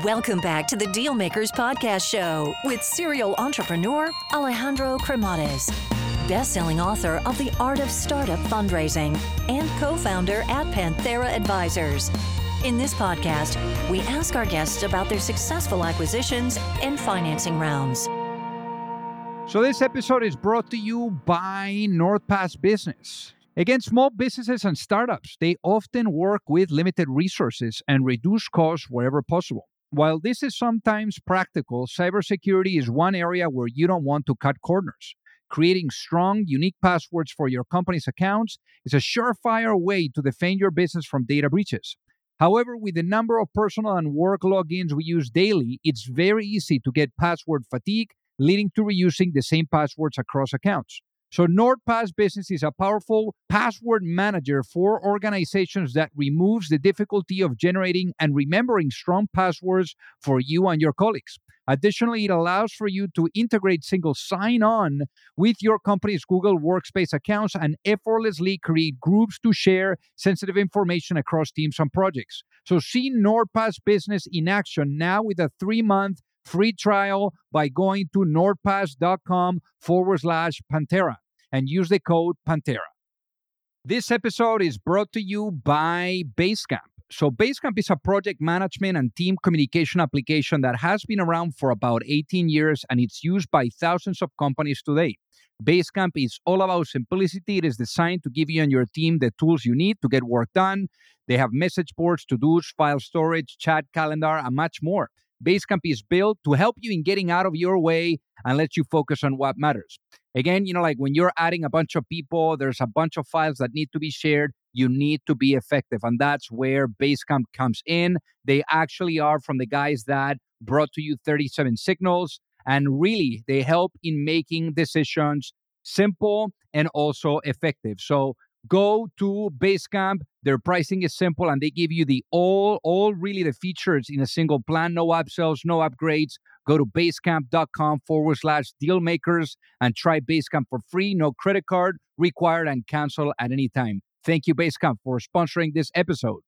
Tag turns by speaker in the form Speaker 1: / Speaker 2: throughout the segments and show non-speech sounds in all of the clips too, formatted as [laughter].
Speaker 1: Welcome back to the Dealmakers Podcast Show with serial entrepreneur Alejandro Cremades, best-selling author of The Art of Startup Fundraising and co-founder at Panthera Advisors. In this podcast, we ask our guests about their successful acquisitions and financing rounds.
Speaker 2: So, this episode is brought to you by NordPass Business. Again, small businesses and startups, they often work with limited resources and reduce costs wherever possible. While this is sometimes practical, cybersecurity is one area where you don't want to cut corners. Creating strong, unique passwords for your company's accounts is a surefire way to defend your business from data breaches. However, with the number of personal and work logins we use daily, it's very easy to get password fatigue, leading to reusing the same passwords across accounts. So, NordPass Business is a powerful password manager for organizations that removes the difficulty of generating and remembering strong passwords for you and your colleagues. Additionally, it allows for you to integrate single sign on with your company's Google Workspace accounts and effortlessly create groups to share sensitive information across teams and projects. So, see NordPass Business in action now with a three month free trial by going to nordpass.com forward slash Panthera and use the code Panthera. This episode is brought to you by Basecamp. So, Basecamp is a project management and team communication application that has been around for about 18 years and it's used by thousands of companies today. Basecamp is all about simplicity. It is designed to give you and your team the tools you need to get work done. They have message boards, to dos, file storage, chat calendar, and much more. Basecamp is built to help you in getting out of your way and let you focus on what matters. Again, you know, like when you're adding a bunch of people, there's a bunch of files that need to be shared. You need to be effective. And that's where Basecamp comes in. They actually are from the guys that brought to you 37 signals. And really, they help in making decisions simple and also effective. So go to Basecamp. Their pricing is simple and they give you the all, all really the features in a single plan. No upsells, no upgrades. Go to basecamp.com forward slash dealmakers and try Basecamp for free. No credit card required and cancel at any time. Thank you, Basecamp, for sponsoring this episode.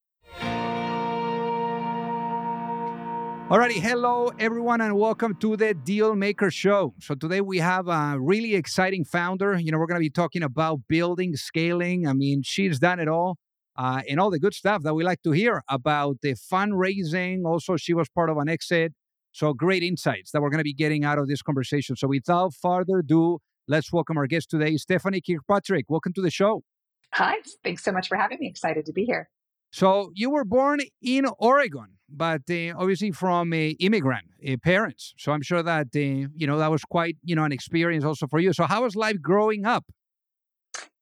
Speaker 2: Alrighty, hello everyone, and welcome to the Deal Maker Show. So today we have a really exciting founder. You know, we're going to be talking about building, scaling. I mean, she's done it all, uh, and all the good stuff that we like to hear about the fundraising. Also, she was part of an exit. So great insights that we're going to be getting out of this conversation. So without further ado, let's welcome our guest today, Stephanie Kirkpatrick. Welcome to the show.
Speaker 3: Hi, thanks so much for having me. Excited to be here.
Speaker 2: So you were born in Oregon, but uh, obviously from uh, immigrant uh, parents. So I'm sure that uh, you know that was quite you know an experience also for you. So how was life growing up?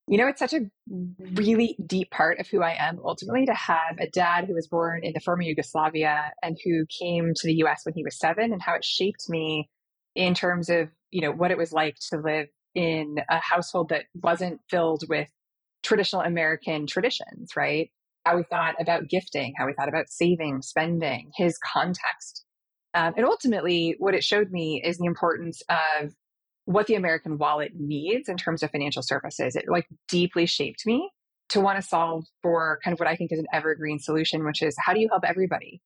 Speaker 3: You know, it's such a really deep part of who I am. Ultimately, to have a dad who was born in the former Yugoslavia and who came to the U.S. when he was seven, and how it shaped me in terms of you know what it was like to live in a household that wasn't filled with traditional American traditions, right? How we thought about gifting, how we thought about saving, spending, his context. Um, and ultimately, what it showed me is the importance of what the American wallet needs in terms of financial services. It like deeply shaped me to want to solve for kind of what I think is an evergreen solution, which is how do you help everybody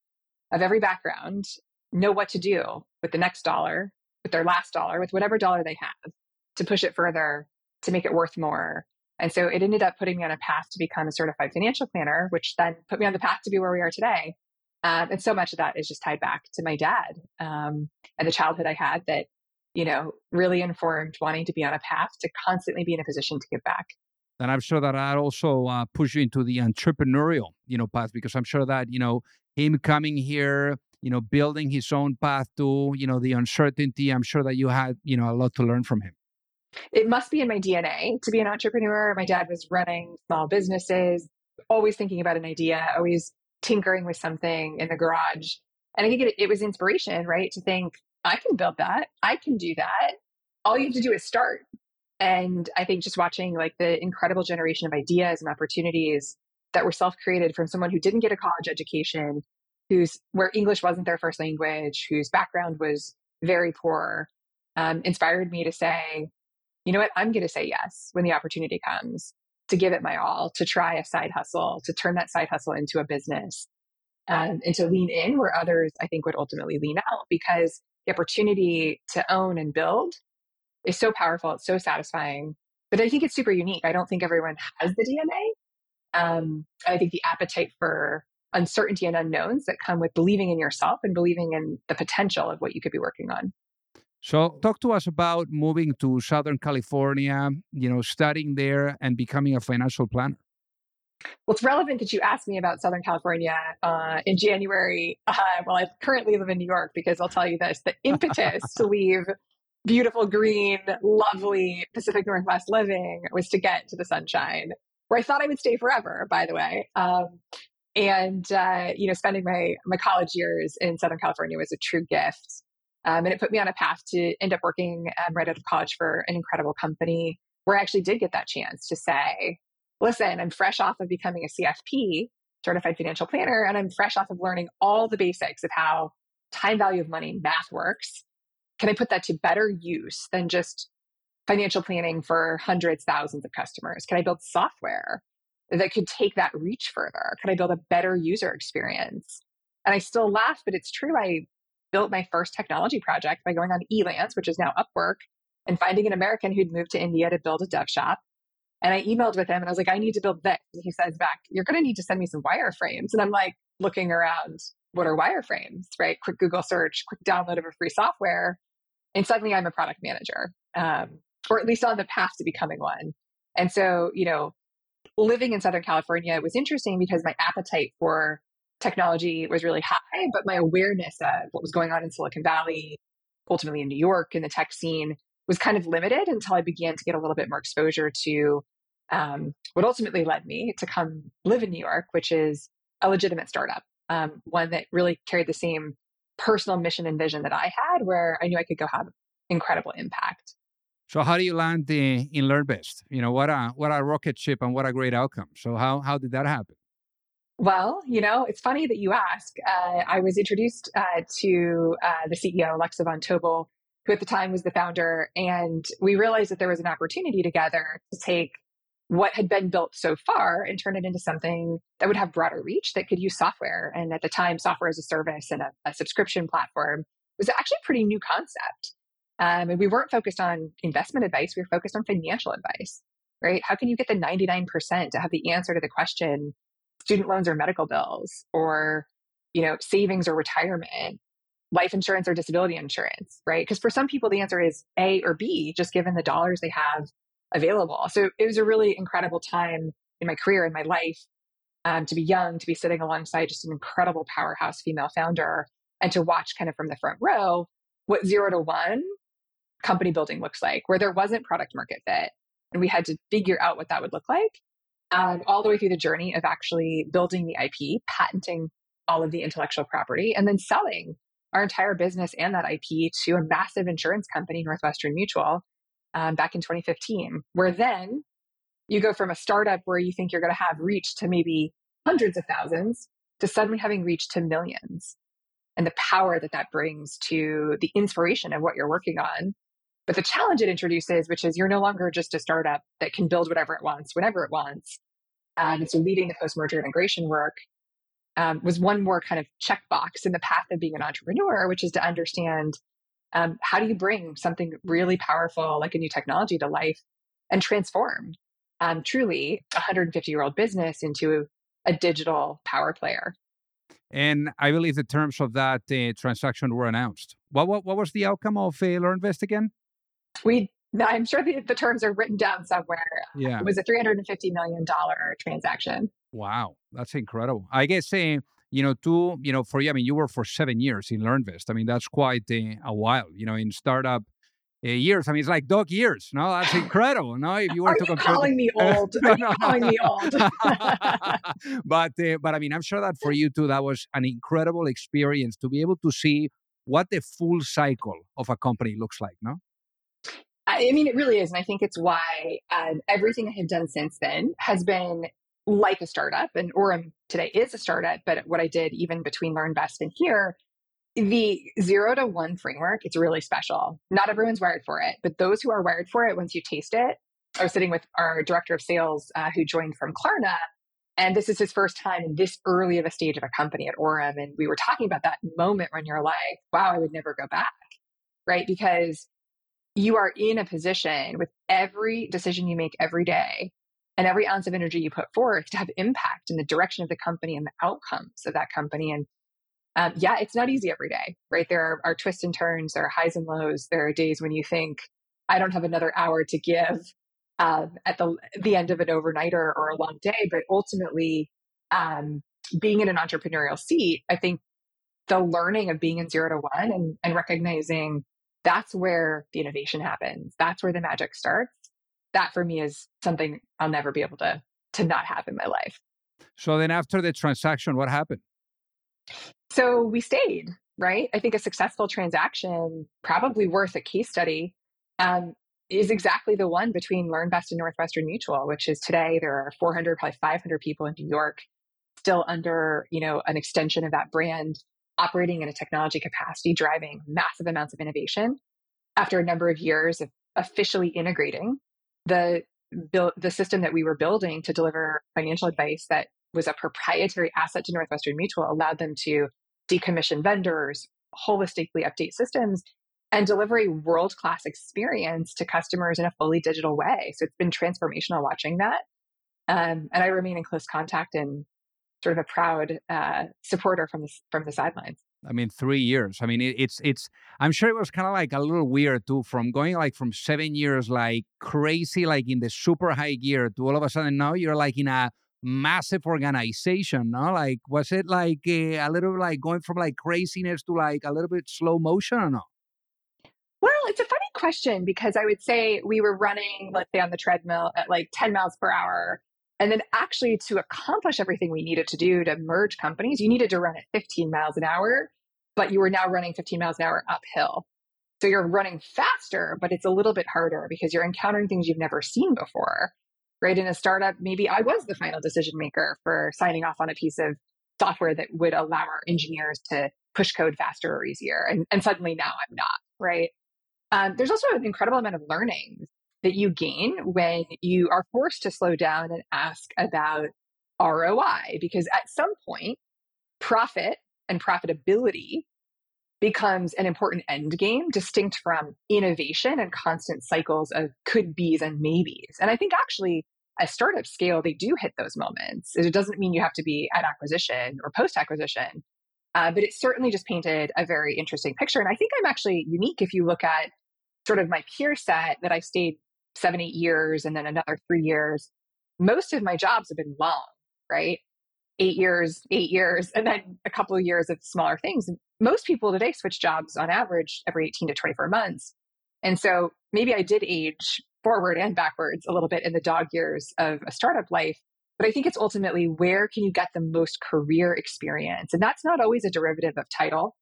Speaker 3: of every background know what to do with the next dollar, with their last dollar, with whatever dollar they have to push it further, to make it worth more, and so it ended up putting me on a path to become a certified financial planner, which then put me on the path to be where we are today. Um, and so much of that is just tied back to my dad um, and the childhood I had that, you know, really informed wanting to be on a path to constantly be in a position to give back.
Speaker 2: And I'm sure that that also uh, pushed you into the entrepreneurial, you know, path because I'm sure that you know him coming here, you know, building his own path to, you know, the uncertainty. I'm sure that you had, you know, a lot to learn from him
Speaker 3: it must be in my DNA to be an entrepreneur. My dad was running small businesses, always thinking about an idea, always tinkering with something in the garage. And I think it, it was inspiration, right? To think, I can build that. I can do that. All you have to do is start. And I think just watching like the incredible generation of ideas and opportunities that were self created from someone who didn't get a college education, who's where English wasn't their first language, whose background was very poor, um, inspired me to say, you know what? I'm going to say yes when the opportunity comes to give it my all, to try a side hustle, to turn that side hustle into a business. um, and to lean in where others, I think, would ultimately lean out because the opportunity to own and build is so powerful. It's so satisfying. But I think it's super unique. I don't think everyone has the DNA. Um, I think the appetite for uncertainty and unknowns that come with believing in yourself and believing in the potential of what you could be working on.
Speaker 2: So, talk to us about moving to Southern California, you know, studying there and becoming a financial planner.
Speaker 3: Well, it's relevant that you asked me about Southern California uh, in January. [laughs] Uh, well, I currently live in New York because I'll tell you this the impetus to leave beautiful, green, lovely Pacific Northwest living was to get to the sunshine, where I thought I would stay forever, by the way. Um, and, uh, you know, spending my, my college years in Southern California was a true gift. Um, and it put me on a path to end up working um, right out of college for an incredible company where I actually did get that chance to say, listen, I'm fresh off of becoming a CFP, certified financial planner, and I'm fresh off of learning all the basics of how time value of money math works. Can I put that to better use than just financial planning for hundreds, thousands of customers? Can I build software that could take that reach further? Can I build a better user experience? And I still laugh, but it's true. I built my first technology project by going on Elance, which is now Upwork, and finding an American who'd moved to India to build a dev shop and I emailed with him and I was like, I need to build this. And he says back, You're going to need to send me some wireframes. And I'm like, looking around, what are wireframes, right? Quick Google search, quick download of a free software. And suddenly I'm a product manager, um, or at least on the path to becoming one. And so, you know, living in Southern California was interesting because my appetite for technology was really high, but my awareness of what was going on in Silicon Valley, ultimately in New York in the tech scene, was kind of limited until I began to get a little bit more exposure to um, what ultimately led me to come live in New York, which is a legitimate startup, um, one that really carried the same personal mission and vision that I had, where I knew I could go have incredible impact.
Speaker 2: So, how do you land in, in LearnVest? You know, what a what a rocket ship and what a great outcome. So, how how did that happen?
Speaker 3: Well, you know, it's funny that you ask. Uh, I was introduced uh, to uh, the CEO, Alexa von Tobel, who at the time was the founder. And we realized that there was an opportunity together to take what had been built so far and turn it into something that would have broader reach that could use software. And at the time, software as a service and a, a subscription platform was actually a pretty new concept. Um, and we weren't focused on investment advice, we were focused on financial advice, right? How can you get the 99% to have the answer to the question, student loans or medical bills, or you know, savings or retirement, life insurance or disability insurance, right? Because for some people, the answer is A or B, just given the dollars they have available. So it was a really incredible time in my career, in my life, um, to be young, to be sitting alongside just an incredible powerhouse female founder, and to watch kind of from the front row what zero to one company building looks like, where there wasn't product market fit. And we had to figure out what that would look like. Um, all the way through the journey of actually building the IP, patenting all of the intellectual property, and then selling our entire business and that IP to a massive insurance company, Northwestern Mutual, um, back in 2015, where then you go from a startup where you think you're going to have reach to maybe hundreds of thousands to suddenly having reach to millions and the power that that brings to the inspiration of what you're working on. But the challenge it introduces, which is you're no longer just a startup that can build whatever it wants, whenever it wants. And so leading the post merger integration work um, was one more kind of checkbox in the path of being an entrepreneur, which is to understand um, how do you bring something really powerful like a new technology to life and transform um, truly a 150 year old business into a digital power player.
Speaker 2: And I believe the terms of that uh, transaction were announced. What, what, what was the outcome of uh, LearnVest again?
Speaker 3: We I'm sure the, the terms are written down somewhere.
Speaker 2: Yeah.
Speaker 3: It was a $350 million transaction.
Speaker 2: Wow, that's incredible. I guess, uh, you know, two, you know, for you, I mean, you were for seven years in LearnVest. I mean, that's quite uh, a while, you know, in startup uh, years. I mean, it's like dog years. No, that's incredible. No, if you were
Speaker 3: Are
Speaker 2: to
Speaker 3: you
Speaker 2: compare, [laughs]
Speaker 3: calling me old? Calling me old?
Speaker 2: but uh, but I mean, I'm sure that for you too, that was an incredible experience to be able to see what the full cycle of a company looks like. No.
Speaker 3: I mean, it really is. And I think it's why um, everything I have done since then has been like a startup. And Orum today is a startup, but what I did even between LearnVest and here, the zero to one framework, it's really special. Not everyone's wired for it, but those who are wired for it, once you taste it, I was sitting with our director of sales uh, who joined from Klarna, And this is his first time in this early of a stage of a company at Orum. And we were talking about that moment when you're like, wow, I would never go back. Right. Because you are in a position with every decision you make every day and every ounce of energy you put forth to have impact in the direction of the company and the outcomes of that company. And um, yeah, it's not easy every day, right? There are, are twists and turns, there are highs and lows. There are days when you think, I don't have another hour to give um, at the the end of an overnighter or a long day. But ultimately, um, being in an entrepreneurial seat, I think the learning of being in zero to one and, and recognizing that's where the innovation happens. That's where the magic starts. That for me is something I'll never be able to to not have in my life.
Speaker 2: So then after the transaction, what happened?
Speaker 3: So we stayed, right? I think a successful transaction, probably worth a case study, um, is exactly the one between LearnVest and Northwestern Mutual, which is today there are 400, probably 500 people in New York still under, you know, an extension of that brand, operating in a technology capacity, driving massive amounts of innovation. After a number of years of officially integrating the the system that we were building to deliver financial advice that was a proprietary asset to Northwestern Mutual allowed them to decommission vendors, holistically update systems, and deliver a world class experience to customers in a fully digital way. So it's been transformational watching that. Um, and I remain in close contact and sort of a proud uh, supporter from the, from the sidelines.
Speaker 2: I mean, three years. I mean, it, it's it's. I'm sure it was kind of like a little weird too, from going like from seven years like crazy, like in the super high gear, to all of a sudden now you're like in a massive organization. No, like was it like a, a little like going from like craziness to like a little bit slow motion or no?
Speaker 3: Well, it's a funny question because I would say we were running, let's say, on the treadmill at like 10 miles per hour. And then actually, to accomplish everything we needed to do to merge companies, you needed to run at 15 miles an hour, but you were now running 15 miles an hour uphill. So you're running faster, but it's a little bit harder because you're encountering things you've never seen before. Right. In a startup, maybe I was the final decision maker for signing off on a piece of software that would allow our engineers to push code faster or easier. And, and suddenly now I'm not. Right. Um, there's also an incredible amount of learning that you gain when you are forced to slow down and ask about ROI, because at some point, profit and profitability becomes an important end game, distinct from innovation and constant cycles of could be's and maybes. And I think actually, at startup scale, they do hit those moments. It doesn't mean you have to be at acquisition or post acquisition, uh, but it certainly just painted a very interesting picture. And I think I'm actually unique if you look at sort of my peer set that I stayed seven, eight years and then another three years. Most of my jobs have been long, right? Eight years, eight years, and then a couple of years of smaller things. Most people today switch jobs on average every 18 to 24 months. And so maybe I did age forward and backwards a little bit in the dog years of a startup life. But I think it's ultimately where can you get the most career experience? And that's not always a derivative of title,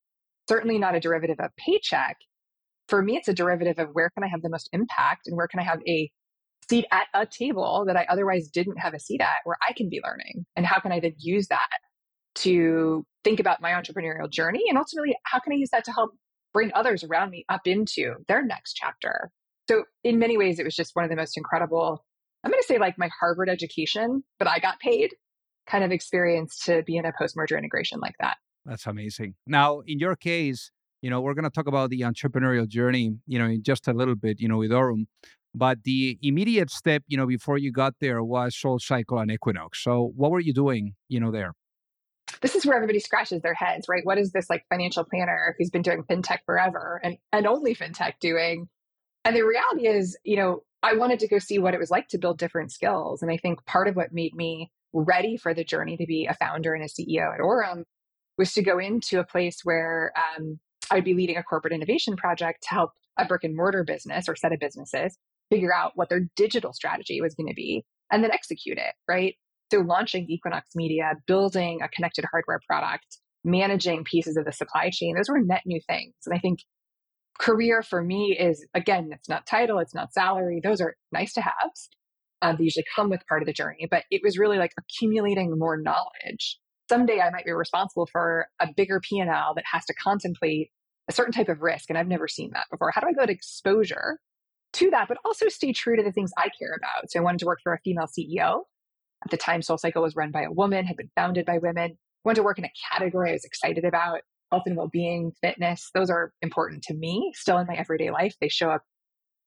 Speaker 3: certainly not a derivative of paycheck. For me, it's a derivative of where can I have the most impact and where can I have a seat at a table that I otherwise didn't have a seat at where I can be learning? And how can I then use that to think about my entrepreneurial journey? And ultimately, how can I use that to help bring others around me up into their next chapter? So, in many ways, it was just one of the most incredible I'm going to say like my Harvard education, but I got paid kind of experience to be in a post merger integration like that.
Speaker 2: That's amazing. Now, in your case, you know, we're going to talk about the entrepreneurial journey, you know, in just a little bit, you know, with Orum. But the immediate step, you know, before you got there was Soul Cycle and Equinox. So what were you doing, you know, there?
Speaker 3: This is where everybody scratches their heads, right? What is this like financial planner who's been doing fintech forever and, and only fintech doing? And the reality is, you know, I wanted to go see what it was like to build different skills. And I think part of what made me ready for the journey to be a founder and a CEO at Orum was to go into a place where um, I would be leading a corporate innovation project to help a brick and mortar business or set of businesses figure out what their digital strategy was going to be and then execute it, right? So launching Equinox Media, building a connected hardware product, managing pieces of the supply chain, those were net new things. And I think career for me is again, it's not title, it's not salary. Those are nice to haves. Um, they usually come with part of the journey, but it was really like accumulating more knowledge. Someday I might be responsible for a bigger P&L that has to contemplate a certain type of risk. And I've never seen that before. How do I go to exposure to that, but also stay true to the things I care about? So I wanted to work for a female CEO At the time, SoulCycle was run by a woman, had been founded by women. I wanted to work in a category I was excited about health and well being, fitness. Those are important to me still in my everyday life. They show up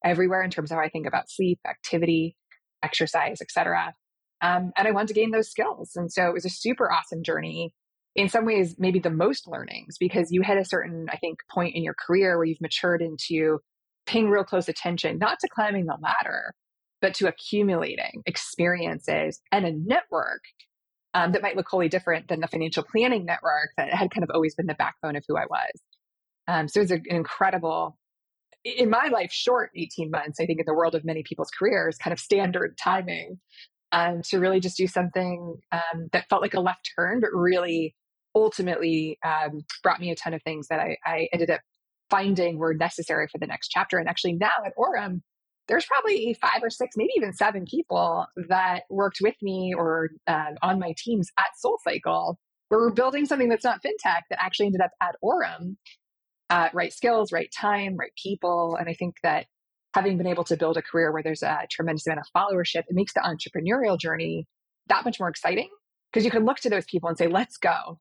Speaker 3: everywhere in terms of how I think about sleep, activity, exercise, etc. Um, and I wanted to gain those skills. And so it was a super awesome journey. In some ways, maybe the most learnings because you hit a certain, I think, point in your career where you've matured into paying real close attention, not to climbing the ladder, but to accumulating experiences and a network um, that might look wholly different than the financial planning network that had kind of always been the backbone of who I was. Um, so it was an incredible, in my life, short 18 months, I think in the world of many people's careers, kind of standard timing um, to really just do something um, that felt like a left turn, but really ultimately um, brought me a ton of things that I, I ended up finding were necessary for the next chapter. And actually now at Orum, there's probably five or six, maybe even seven people that worked with me or uh, on my teams at SoulCycle, where we're building something that's not fintech that actually ended up at Orum. Uh, right skills, right time, right people. And I think that having been able to build a career where there's a tremendous amount of followership, it makes the entrepreneurial journey that much more exciting because you can look to those people and say, let's go,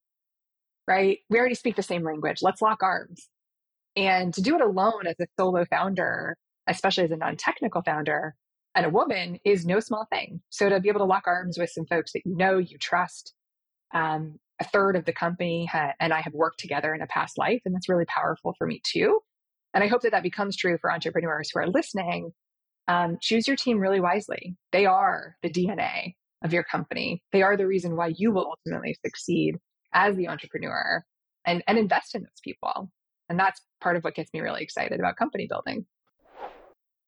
Speaker 3: right? We already speak the same language. Let's lock arms. And to do it alone as a solo founder especially as a non technical founder and a woman, is no small thing. So to be able to lock arms with some folks that you know, you trust, um, a third of the company ha- and I have worked together in a past life, and that's really powerful for me too. And I hope that that becomes true for entrepreneurs who are listening. Um, choose your team really wisely. They are the DNA of your company. They are the reason why you will ultimately succeed as the entrepreneur and, and invest in those people. And that's part of what gets me really excited about company building.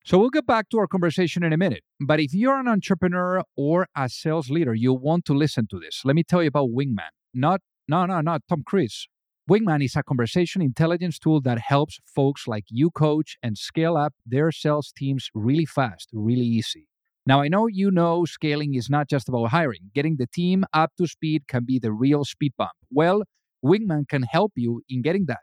Speaker 2: So we'll get back to our conversation in a minute. But if you're an entrepreneur or a sales leader, you'll want to listen to this. Let me tell you about Wingman. Not, no, no, not Tom Cruise. Wingman is a conversation intelligence tool that helps folks like you coach and scale up their sales teams really fast, really easy. Now, I know you know scaling is not just about hiring. Getting the team up to speed can be the real speed bump. Well, Wingman can help you in getting that.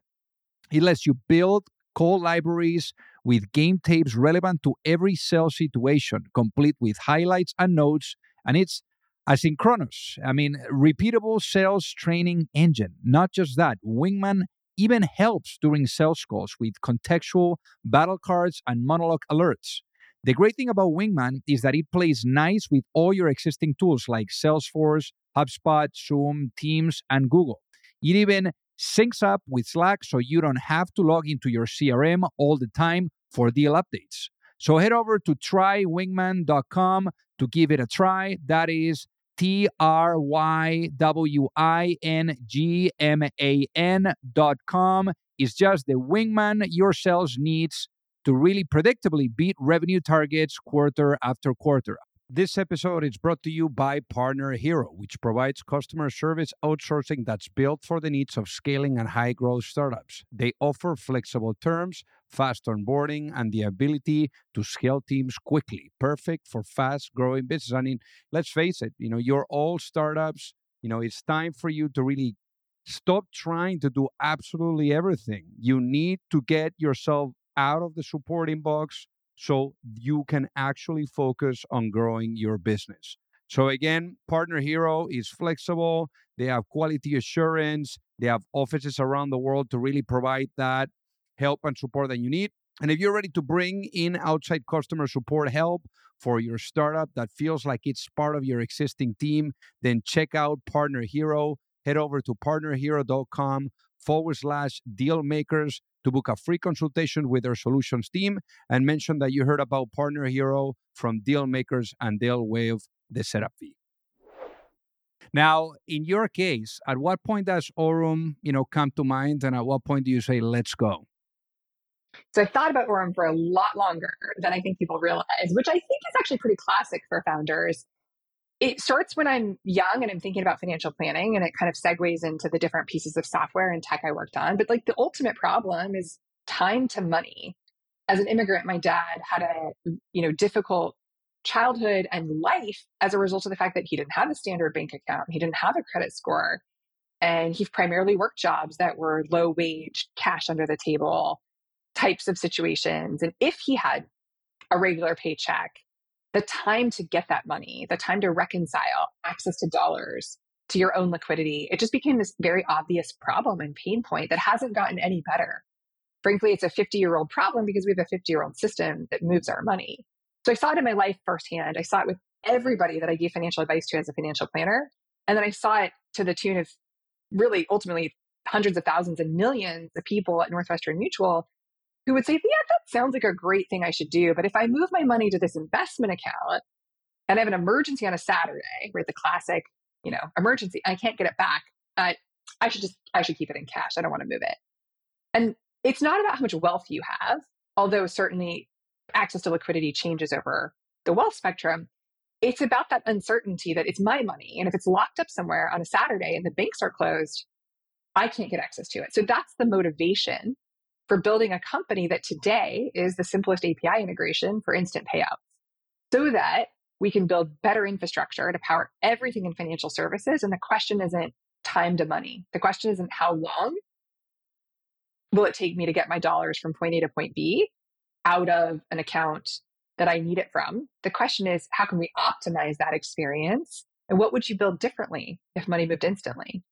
Speaker 2: It lets you build call libraries with game tapes relevant to every sales situation, complete with highlights and notes, and it's asynchronous. I mean, repeatable sales training engine. Not just that, Wingman even helps during sales calls with contextual battle cards and monologue alerts. The great thing about Wingman is that it plays nice with all your existing tools like Salesforce, HubSpot, Zoom, Teams, and Google. It even syncs up with Slack so you don't have to log into your CRM all the time for deal updates. So head over to trywingman.com to give it a try. That is T R Y W I N G M A N dot com. Is just the wingman your sales needs to really predictably beat revenue targets quarter after quarter. This episode is brought to you by Partner Hero, which provides customer service outsourcing that's built for the needs of scaling and high growth startups. They offer flexible terms, fast onboarding, and the ability to scale teams quickly. Perfect for fast growing business. I mean, let's face it, you know, you're all startups. You know, it's time for you to really stop trying to do absolutely everything. You need to get yourself out of the supporting box so you can actually focus on growing your business. So again, Partner Hero is flexible. They have quality assurance. They have offices around the world to really provide that help and support that you need. And if you're ready to bring in outside customer support help for your startup that feels like it's part of your existing team, then check out Partner Hero. Head over to partnerhero.com forward slash deal makers to book a free consultation with their solutions team and mention that you heard about Partner Hero from Dealmakers and they'll waive the setup fee. Now, in your case, at what point does Orum, you know, come to mind, and at what point do you say, "Let's go"?
Speaker 3: So I thought about Orum for a lot longer than I think people realize, which I think is actually pretty classic for founders it starts when I'm young and I'm thinking about financial planning and it kind of segues into the different pieces of software and tech I worked on. But like the ultimate problem is time to money. As an immigrant, my dad had a, you know, difficult childhood and life as a result of the fact that he didn't have a standard bank account. He didn't have a credit score. And he primarily worked jobs that were low wage, cash under the table types of situations. And if he had a regular paycheck, the time to get that money, the time to reconcile access to dollars to your own liquidity, it just became this very obvious problem and pain point that hasn't gotten any better. Frankly, it's a 50 year old problem because we have a 50 year old system that moves our money. So I saw it in my life firsthand. I saw it with everybody that I gave financial advice to as a financial planner. And then I saw it to the tune of really ultimately hundreds of thousands and millions of people at Northwestern Mutual who would say, Yeah, that sounds like a great thing I should do. But if I move my money to this investment account and I have an emergency on a Saturday, right? The classic, you know, emergency, I can't get it back. I should just, I should keep it in cash. I don't want to move it. And it's not about how much wealth you have, although certainly access to liquidity changes over the wealth spectrum. It's about that uncertainty that it's my money. And if it's locked up somewhere on a Saturday and the banks are closed, I can't get access to it. So that's the motivation for building a company that today is the simplest API integration for instant payouts so that we can build better infrastructure to power everything in financial services. And the question isn't time to money. The question isn't how long will it take me to get my dollars from point A to point B out of an account that I need it from. The question is, how can we optimize that experience? And what would you build differently if money moved instantly?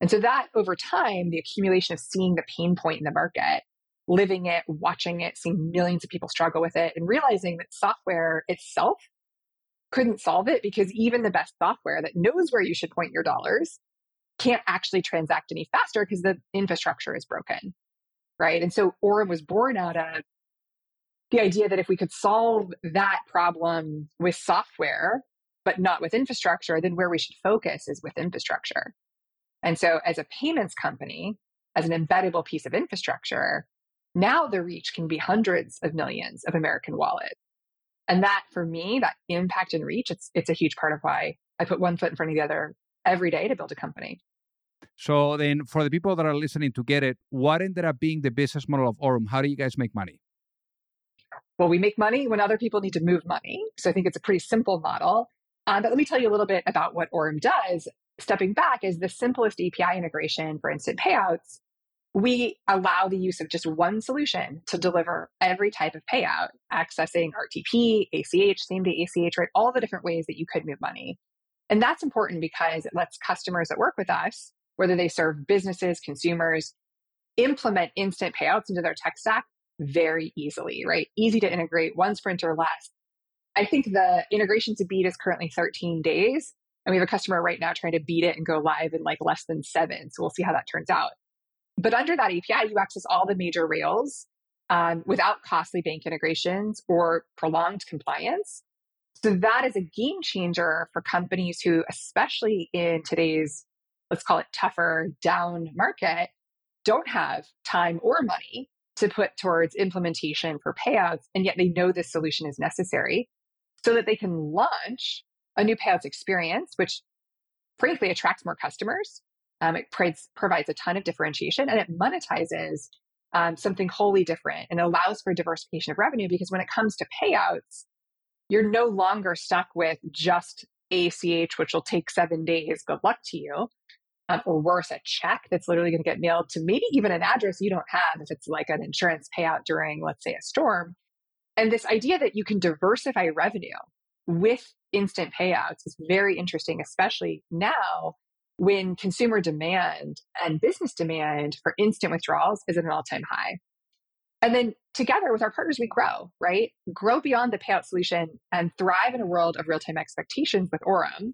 Speaker 3: And so that over time, the accumulation of seeing the pain point in the market, living it, watching it, seeing millions of people struggle with it, and realizing that software itself couldn't solve it because even the best software that knows where you should point your dollars can't actually transact any faster because the infrastructure is broken. Right. And so Orum was born out of the idea that if we could solve that problem with software, but not with infrastructure, then where we should focus is with infrastructure. And so, as a payments company, as an embeddable piece of infrastructure, now the reach can be hundreds of millions of American wallets. And that, for me, that impact and reach, it's, it's a huge part of why I put one foot in front of the other every day to build a company.
Speaker 2: So, then for the people that are listening to get it, what ended up being the business model of Orum? How do you guys make money?
Speaker 3: Well, we make money when other people need to move money. So I think it's a pretty simple model. Um, but let me tell you a little bit about what Orum does. Stepping back is the simplest API integration for instant payouts. We allow the use of just one solution to deliver every type of payout, accessing RTP, ACH, same day ACH, right? All the different ways that you could move money. And that's important because it lets customers that work with us, whether they serve businesses, consumers, implement instant payouts into their tech stack very easily, right? Easy to integrate, one sprint or less. I think the integration to beat is currently 13 days. And we have a customer right now trying to beat it and go live in like less than seven. So we'll see how that turns out. But under that API, you access all the major rails um, without costly bank integrations or prolonged compliance. So that is a game changer for companies who, especially in today's, let's call it tougher down market, don't have time or money to put towards implementation for payouts, and yet they know this solution is necessary so that they can launch a new payouts experience, which frankly attracts more customers. Um, it provides, a ton of differentiation and it monetizes um, something wholly different and allows for diversification of revenue because when it comes to payouts, you're no longer stuck with just ACH, which will take seven days. Good luck to you um, or worse, a check that's literally going to get mailed to maybe even an address you don't have if it's like an insurance payout during, let's say, a storm. And this idea that you can diversify revenue with instant payouts is very interesting, especially now when consumer demand and business demand for instant withdrawals is at an all time high. And then together with our partners, we grow, right? Grow beyond the payout solution and thrive in a world of real time expectations with Orum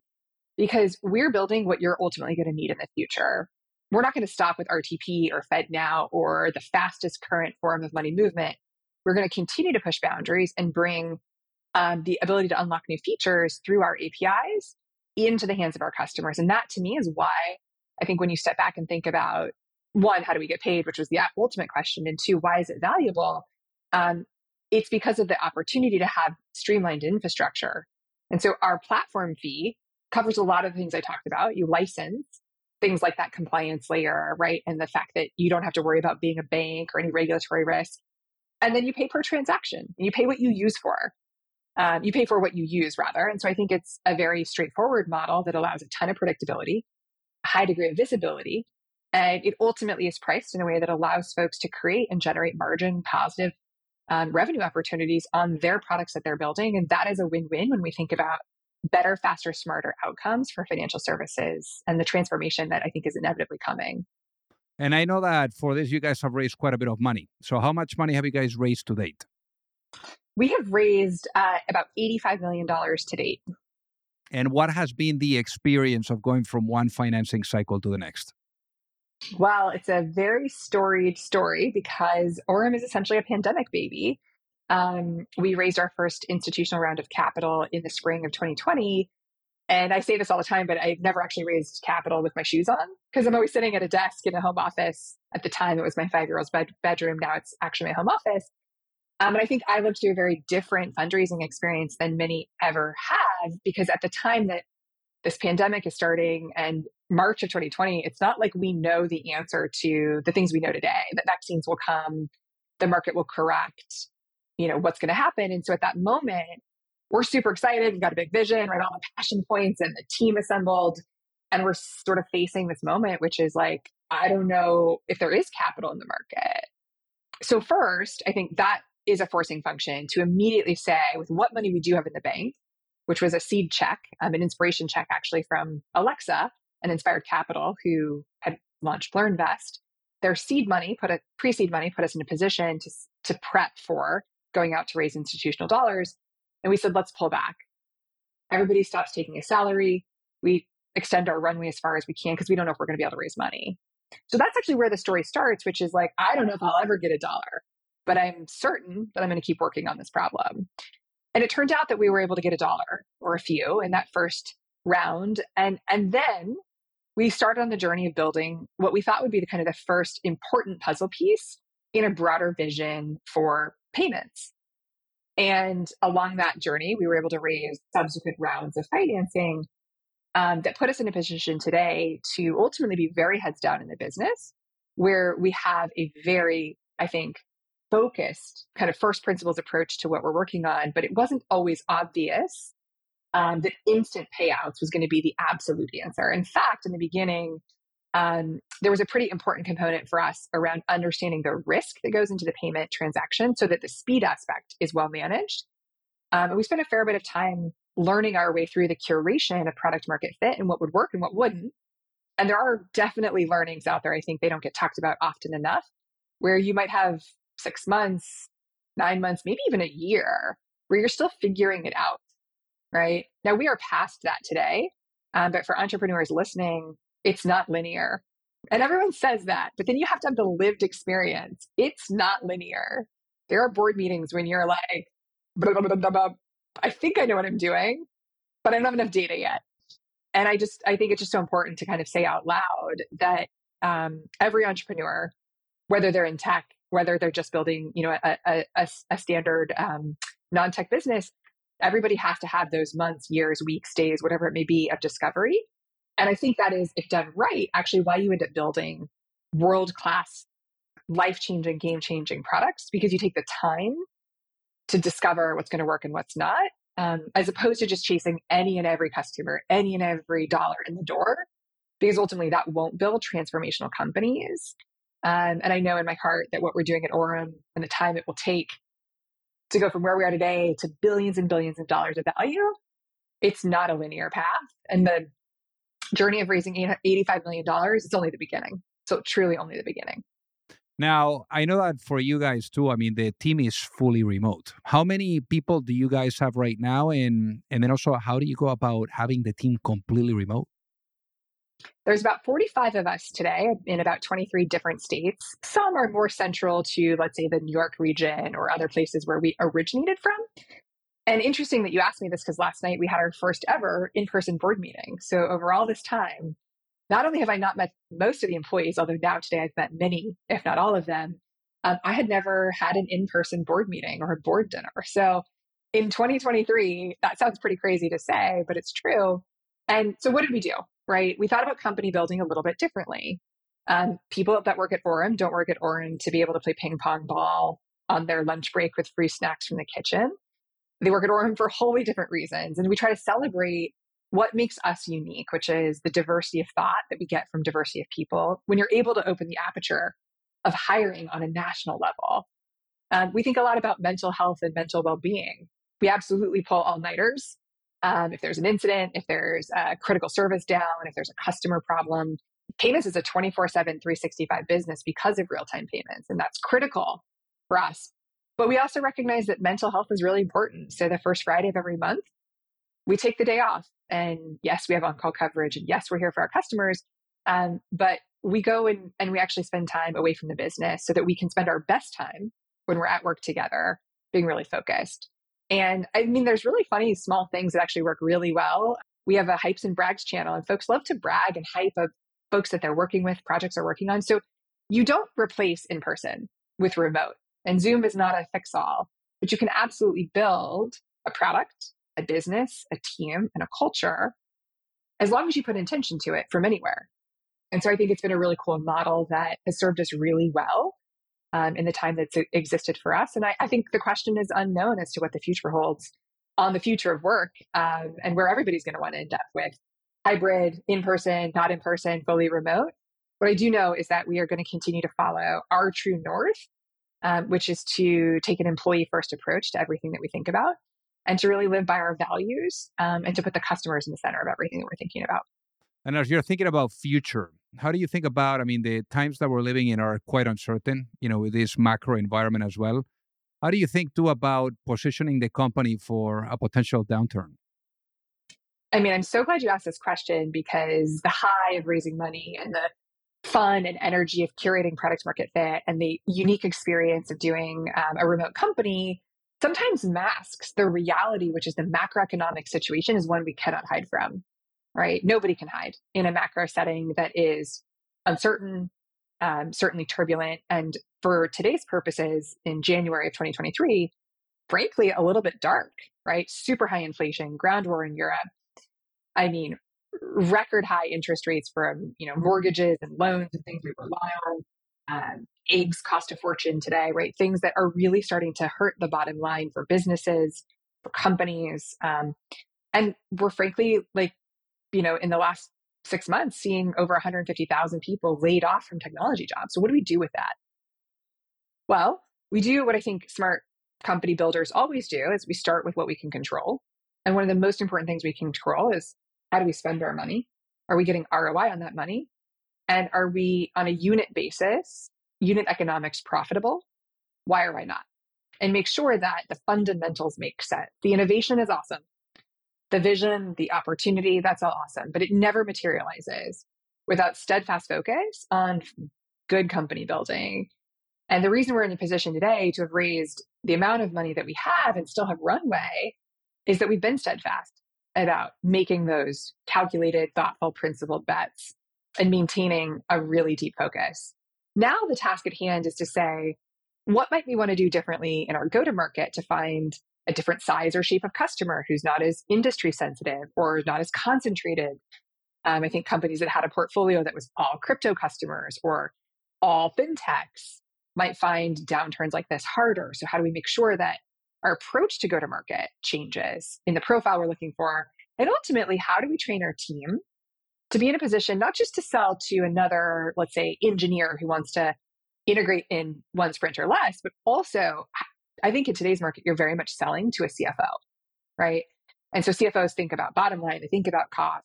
Speaker 3: because we're building what you're ultimately going to need in the future. We're not going to stop with RTP or FedNow or the fastest current form of money movement. We're going to continue to push boundaries and bring um, the ability to unlock new features through our APIs into the hands of our customers. And that to me is why I think when you step back and think about one, how do we get paid, which was the ultimate question, and two, why is it valuable? Um, it's because of the opportunity to have streamlined infrastructure. And so our platform fee covers a lot of the things I talked about. You license things like that compliance layer, right? And the fact that you don't have to worry about being a bank or any regulatory risk. And then you pay per transaction. You pay what you use for. Um, you pay for what you use, rather. And so I think it's a very straightforward model that allows a ton of predictability, a high degree of visibility, and it ultimately is priced in a way that allows folks to create and generate margin positive um, revenue opportunities on their products that they're building. And that is a win win when we think about better, faster, smarter outcomes for financial services and the transformation that I think is inevitably coming.
Speaker 2: And I know that for this, you guys have raised quite a bit of money. So, how much money have you guys raised to date?
Speaker 3: We have raised uh, about $85 million to date.
Speaker 2: And what has been the experience of going from one financing cycle to the next?
Speaker 3: Well, it's a very storied story because Orum is essentially a pandemic baby. Um, we raised our first institutional round of capital in the spring of 2020. And I say this all the time, but I've never actually raised capital with my shoes on because I'm always sitting at a desk in a home office. At the time, it was my five year old's bed- bedroom. Now it's actually my home office. Um, and I think I lived through a very different fundraising experience than many ever have because at the time that this pandemic is starting and March of 2020, it's not like we know the answer to the things we know today, that vaccines will come, the market will correct, you know, what's going to happen. And so at that moment, we're super excited. We've got a big vision, right? All the passion points and the team assembled. And we're sort of facing this moment, which is like, I don't know if there is capital in the market. So, first, I think that is a forcing function to immediately say, with what money we do have in the bank, which was a seed check, um, an inspiration check actually from Alexa, and Inspired Capital, who had launched LearnVest, their seed money, put a pre-seed money, put us in a position to to prep for going out to raise institutional dollars. And we said, let's pull back. Everybody stops taking a salary. We extend our runway as far as we can because we don't know if we're going to be able to raise money. So that's actually where the story starts, which is like, I don't know if I'll ever get a dollar, but I'm certain that I'm going to keep working on this problem. And it turned out that we were able to get a dollar or a few in that first round. And, and then we started on the journey of building what we thought would be the kind of the first important puzzle piece in a broader vision for payments. And along that journey, we were able to raise subsequent rounds of financing um, that put us in a position today to ultimately be very heads down in the business, where we have a very, I think, focused kind of first principles approach to what we're working on. But it wasn't always obvious um, that instant payouts was going to be the absolute answer. In fact, in the beginning, um, there was a pretty important component for us around understanding the risk that goes into the payment transaction so that the speed aspect is well managed. Um, and we spent a fair bit of time learning our way through the curation of product market fit and what would work and what wouldn't. And there are definitely learnings out there. I think they don't get talked about often enough, where you might have six months, nine months, maybe even a year, where you're still figuring it out right? Now we are past that today. Um, but for entrepreneurs listening, it's not linear. And everyone says that, but then you have to have the lived experience. It's not linear. There are board meetings when you're like, blah, blah, blah, I think I know what I'm doing, but I don't have enough data yet. And I just, I think it's just so important to kind of say out loud that um, every entrepreneur, whether they're in tech, whether they're just building, you know, a, a, a standard um, non-tech business, everybody has to have those months, years, weeks, days, whatever it may be of discovery. And I think that is, if done right, actually why you end up building world class, life changing, game changing products because you take the time to discover what's going to work and what's not, um, as opposed to just chasing any and every customer, any and every dollar in the door, because ultimately that won't build transformational companies. Um, and I know in my heart that what we're doing at Orum and the time it will take to go from where we are today to billions and billions of dollars of value, it's not a linear path. And the journey of raising $85 million is only the beginning. So, truly only the beginning.
Speaker 2: Now, I know that for you guys too, I mean, the team is fully remote. How many people do you guys have right now? And, and then also, how do you go about having the team completely remote?
Speaker 3: There's about 45 of us today in about 23 different states. Some are more central to, let's say, the New York region or other places where we originated from. And interesting that you asked me this because last night we had our first ever in person board meeting. So, over all this time, not only have I not met most of the employees, although now today I've met many, if not all of them, um, I had never had an in person board meeting or a board dinner. So, in 2023, that sounds pretty crazy to say, but it's true. And so, what did we do? Right? We thought about company building a little bit differently. Um, people that work at Orum don't work at Orum to be able to play ping pong ball on their lunch break with free snacks from the kitchen. They work at Orum for wholly different reasons. And we try to celebrate what makes us unique, which is the diversity of thought that we get from diversity of people when you're able to open the aperture of hiring on a national level. Um, we think a lot about mental health and mental well being. We absolutely pull all nighters. Um, if there's an incident, if there's a critical service down, if there's a customer problem, payments is a 24 7, 365 business because of real time payments. And that's critical for us. But we also recognize that mental health is really important. So the first Friday of every month, we take the day off. And yes, we have on call coverage. And yes, we're here for our customers. Um, but we go and, and we actually spend time away from the business so that we can spend our best time when we're at work together, being really focused. And I mean, there's really funny small things that actually work really well. We have a hypes and brags channel, and folks love to brag and hype of folks that they're working with, projects they're working on. So you don't replace in person with remote. And Zoom is not a fix all, but you can absolutely build a product, a business, a team, and a culture as long as you put intention to it from anywhere. And so I think it's been a really cool model that has served us really well um, in the time that's existed for us. And I, I, think the question is unknown as to what the future holds on the future of work um, and where everybody's going to want to end up with hybrid, in person, not in person, fully remote. What I do know is that we are going to continue to follow our true north, um, which is to take an employee first approach to everything that we think about and to really live by our values um, and to put the customers in the center of everything that we're thinking about.
Speaker 2: And as you're thinking about future, how do you think about? I mean, the times that we're living in are quite uncertain. You know, with this macro environment as well. How do you think too about positioning the company for a potential downturn?
Speaker 3: I mean, I'm so glad you asked this question because the high of raising money and the fun and energy of curating product market fit and the unique experience of doing um, a remote company sometimes masks the reality, which is the macroeconomic situation is one we cannot hide from right? Nobody can hide in a macro setting that is uncertain, um, certainly turbulent. And for today's purposes, in January of 2023, frankly, a little bit dark, right? Super high inflation, ground war in Europe. I mean, record high interest rates from you know mortgages and loans and things we rely on. Um, eggs cost a fortune today, right? Things that are really starting to hurt the bottom line for businesses, for companies, um, and we're frankly like you know, in the last six months, seeing over 150,000 people laid off from technology jobs. So, what do we do with that? Well, we do what I think smart company builders always do is we start with what we can control. And one of the most important things we can control is how do we spend our money? Are we getting ROI on that money? And are we on a unit basis, unit economics profitable? Why or why not? And make sure that the fundamentals make sense. The innovation is awesome the vision, the opportunity, that's all awesome, but it never materializes without steadfast focus on good company building. And the reason we're in a position today to have raised the amount of money that we have and still have runway is that we've been steadfast about making those calculated, thoughtful, principled bets and maintaining a really deep focus. Now, the task at hand is to say, what might we want to do differently in our go to market to find a different size or shape of customer who's not as industry sensitive or not as concentrated. Um, I think companies that had a portfolio that was all crypto customers or all fintechs might find downturns like this harder. So, how do we make sure that our approach to go to market changes in the profile we're looking for? And ultimately, how do we train our team to be in a position not just to sell to another, let's say, engineer who wants to integrate in one sprint or less, but also I think in today's market, you're very much selling to a CFO, right? And so CFOs think about bottom line, they think about cost.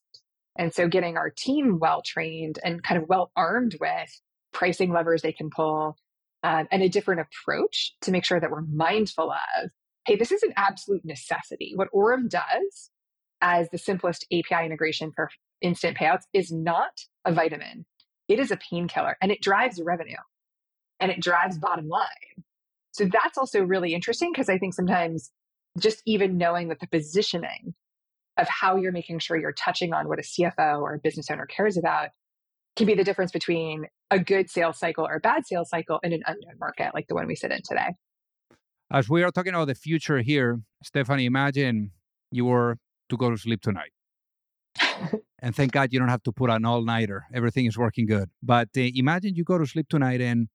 Speaker 3: And so getting our team well trained and kind of well armed with pricing levers they can pull um, and a different approach to make sure that we're mindful of hey, this is an absolute necessity. What Orum does as the simplest API integration for instant payouts is not a vitamin, it is a painkiller and it drives revenue and it drives bottom line. So that's also really interesting because I think sometimes just even knowing that the positioning of how you're making sure you're touching on what a CFO or a business owner cares about can be the difference between a good sales cycle or a bad sales cycle in an unknown market like the one we sit in today.
Speaker 2: As we are talking about the future here, Stephanie, imagine you were to go to sleep tonight. and thank God you don't have to put an all nighter. Everything is working good. But uh, imagine you go to sleep tonight and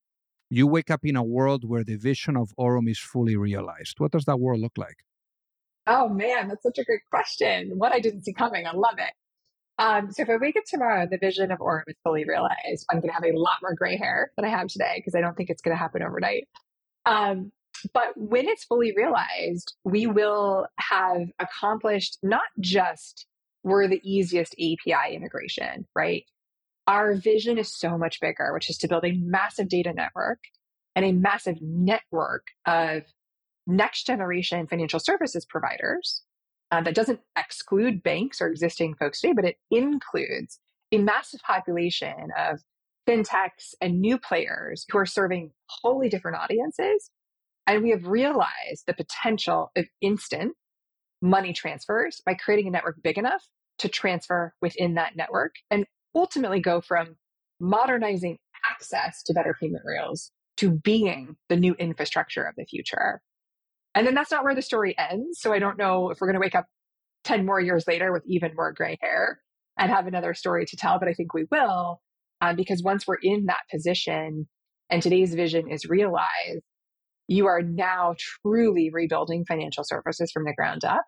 Speaker 2: you wake up in a world where the vision of Orum is fully realized. What does that world look like?
Speaker 3: Oh man, that's such a great question. What I didn't see coming. I love it. Um, so if I wake up tomorrow, the vision of Orum is fully realized. I'm going to have a lot more gray hair than I have today because I don't think it's going to happen overnight. Um, but when it's fully realized, we will have accomplished not just we're the easiest API integration, right? Our vision is so much bigger, which is to build a massive data network and a massive network of next generation financial services providers uh, that doesn't exclude banks or existing folks today, but it includes a massive population of fintechs and new players who are serving wholly different audiences. And we have realized the potential of instant money transfers by creating a network big enough to transfer within that network and ultimately go from modernizing access to better payment rails to being the new infrastructure of the future. And then that's not where the story ends. So I don't know if we're going to wake up 10 more years later with even more gray hair and have another story to tell, but I think we will. Um, because once we're in that position and today's vision is realized, you are now truly rebuilding financial services from the ground up.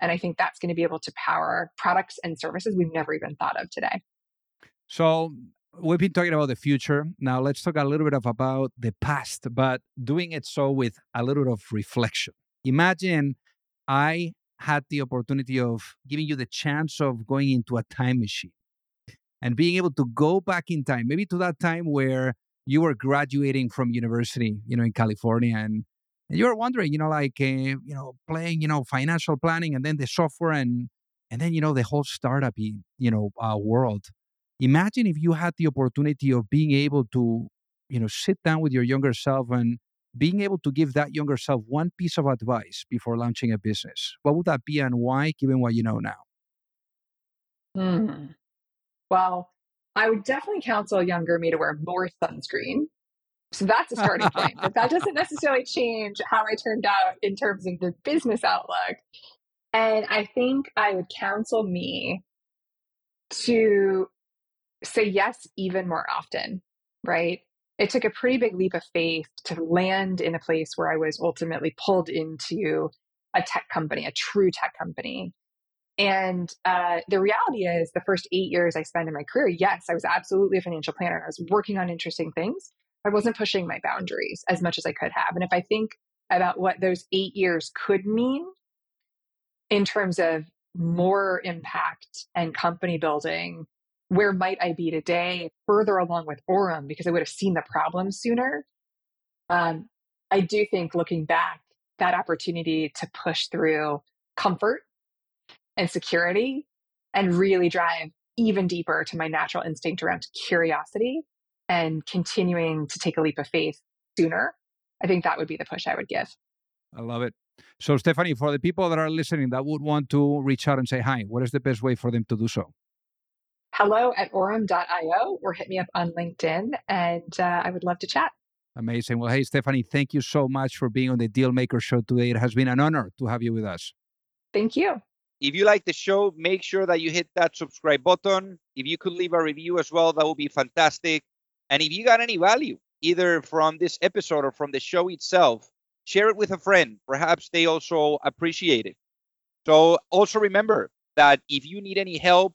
Speaker 3: And I think that's going to be able to power products and services we've never even thought of today.
Speaker 2: So we've been talking about the future. Now let's talk a little bit of about the past, but doing it so with a little bit of reflection. Imagine I had the opportunity of giving you the chance of going into a time machine and being able to go back in time, maybe to that time where you were graduating from university, you know, in California, and, and you were wondering, you know, like, uh, you know, playing, you know, financial planning, and then the software, and and then you know the whole startup, you know, uh, world. Imagine if you had the opportunity of being able to, you know, sit down with your younger self and being able to give that younger self one piece of advice before launching a business. What would that be, and why, given what you know now?
Speaker 3: Hmm. Well, I would definitely counsel younger me to wear more sunscreen. So that's a starting point. But that doesn't necessarily change how I turned out in terms of the business outlook. And I think I would counsel me to say yes even more often, right? It took a pretty big leap of faith to land in a place where I was ultimately pulled into a tech company, a true tech company. And uh, the reality is, the first eight years I spent in my career, yes, I was absolutely a financial planner. I was working on interesting things. I wasn't pushing my boundaries as much as I could have. And if I think about what those eight years could mean in terms of more impact and company building, where might I be today further along with Orum because I would have seen the problem sooner? Um, I do think looking back, that opportunity to push through comfort and security and really drive even deeper to my natural instinct around curiosity and continuing to take a leap of faith sooner, I think that would be the push I would give.
Speaker 2: I love it. So, Stephanie, for the people that are listening that would want to reach out and say hi, what is the best way for them to do so?
Speaker 3: Hello at orum.io or hit me up on LinkedIn, and uh, I would love to chat.
Speaker 2: Amazing. Well, hey, Stephanie, thank you so much for being on the Dealmaker Show today. It has been an honor to have you with us.
Speaker 3: Thank you.
Speaker 4: If you like the show, make sure that you hit that subscribe button. If you could leave a review as well, that would be fantastic. And if you got any value, either from this episode or from the show itself, share it with a friend. Perhaps they also appreciate it. So also remember that if you need any help,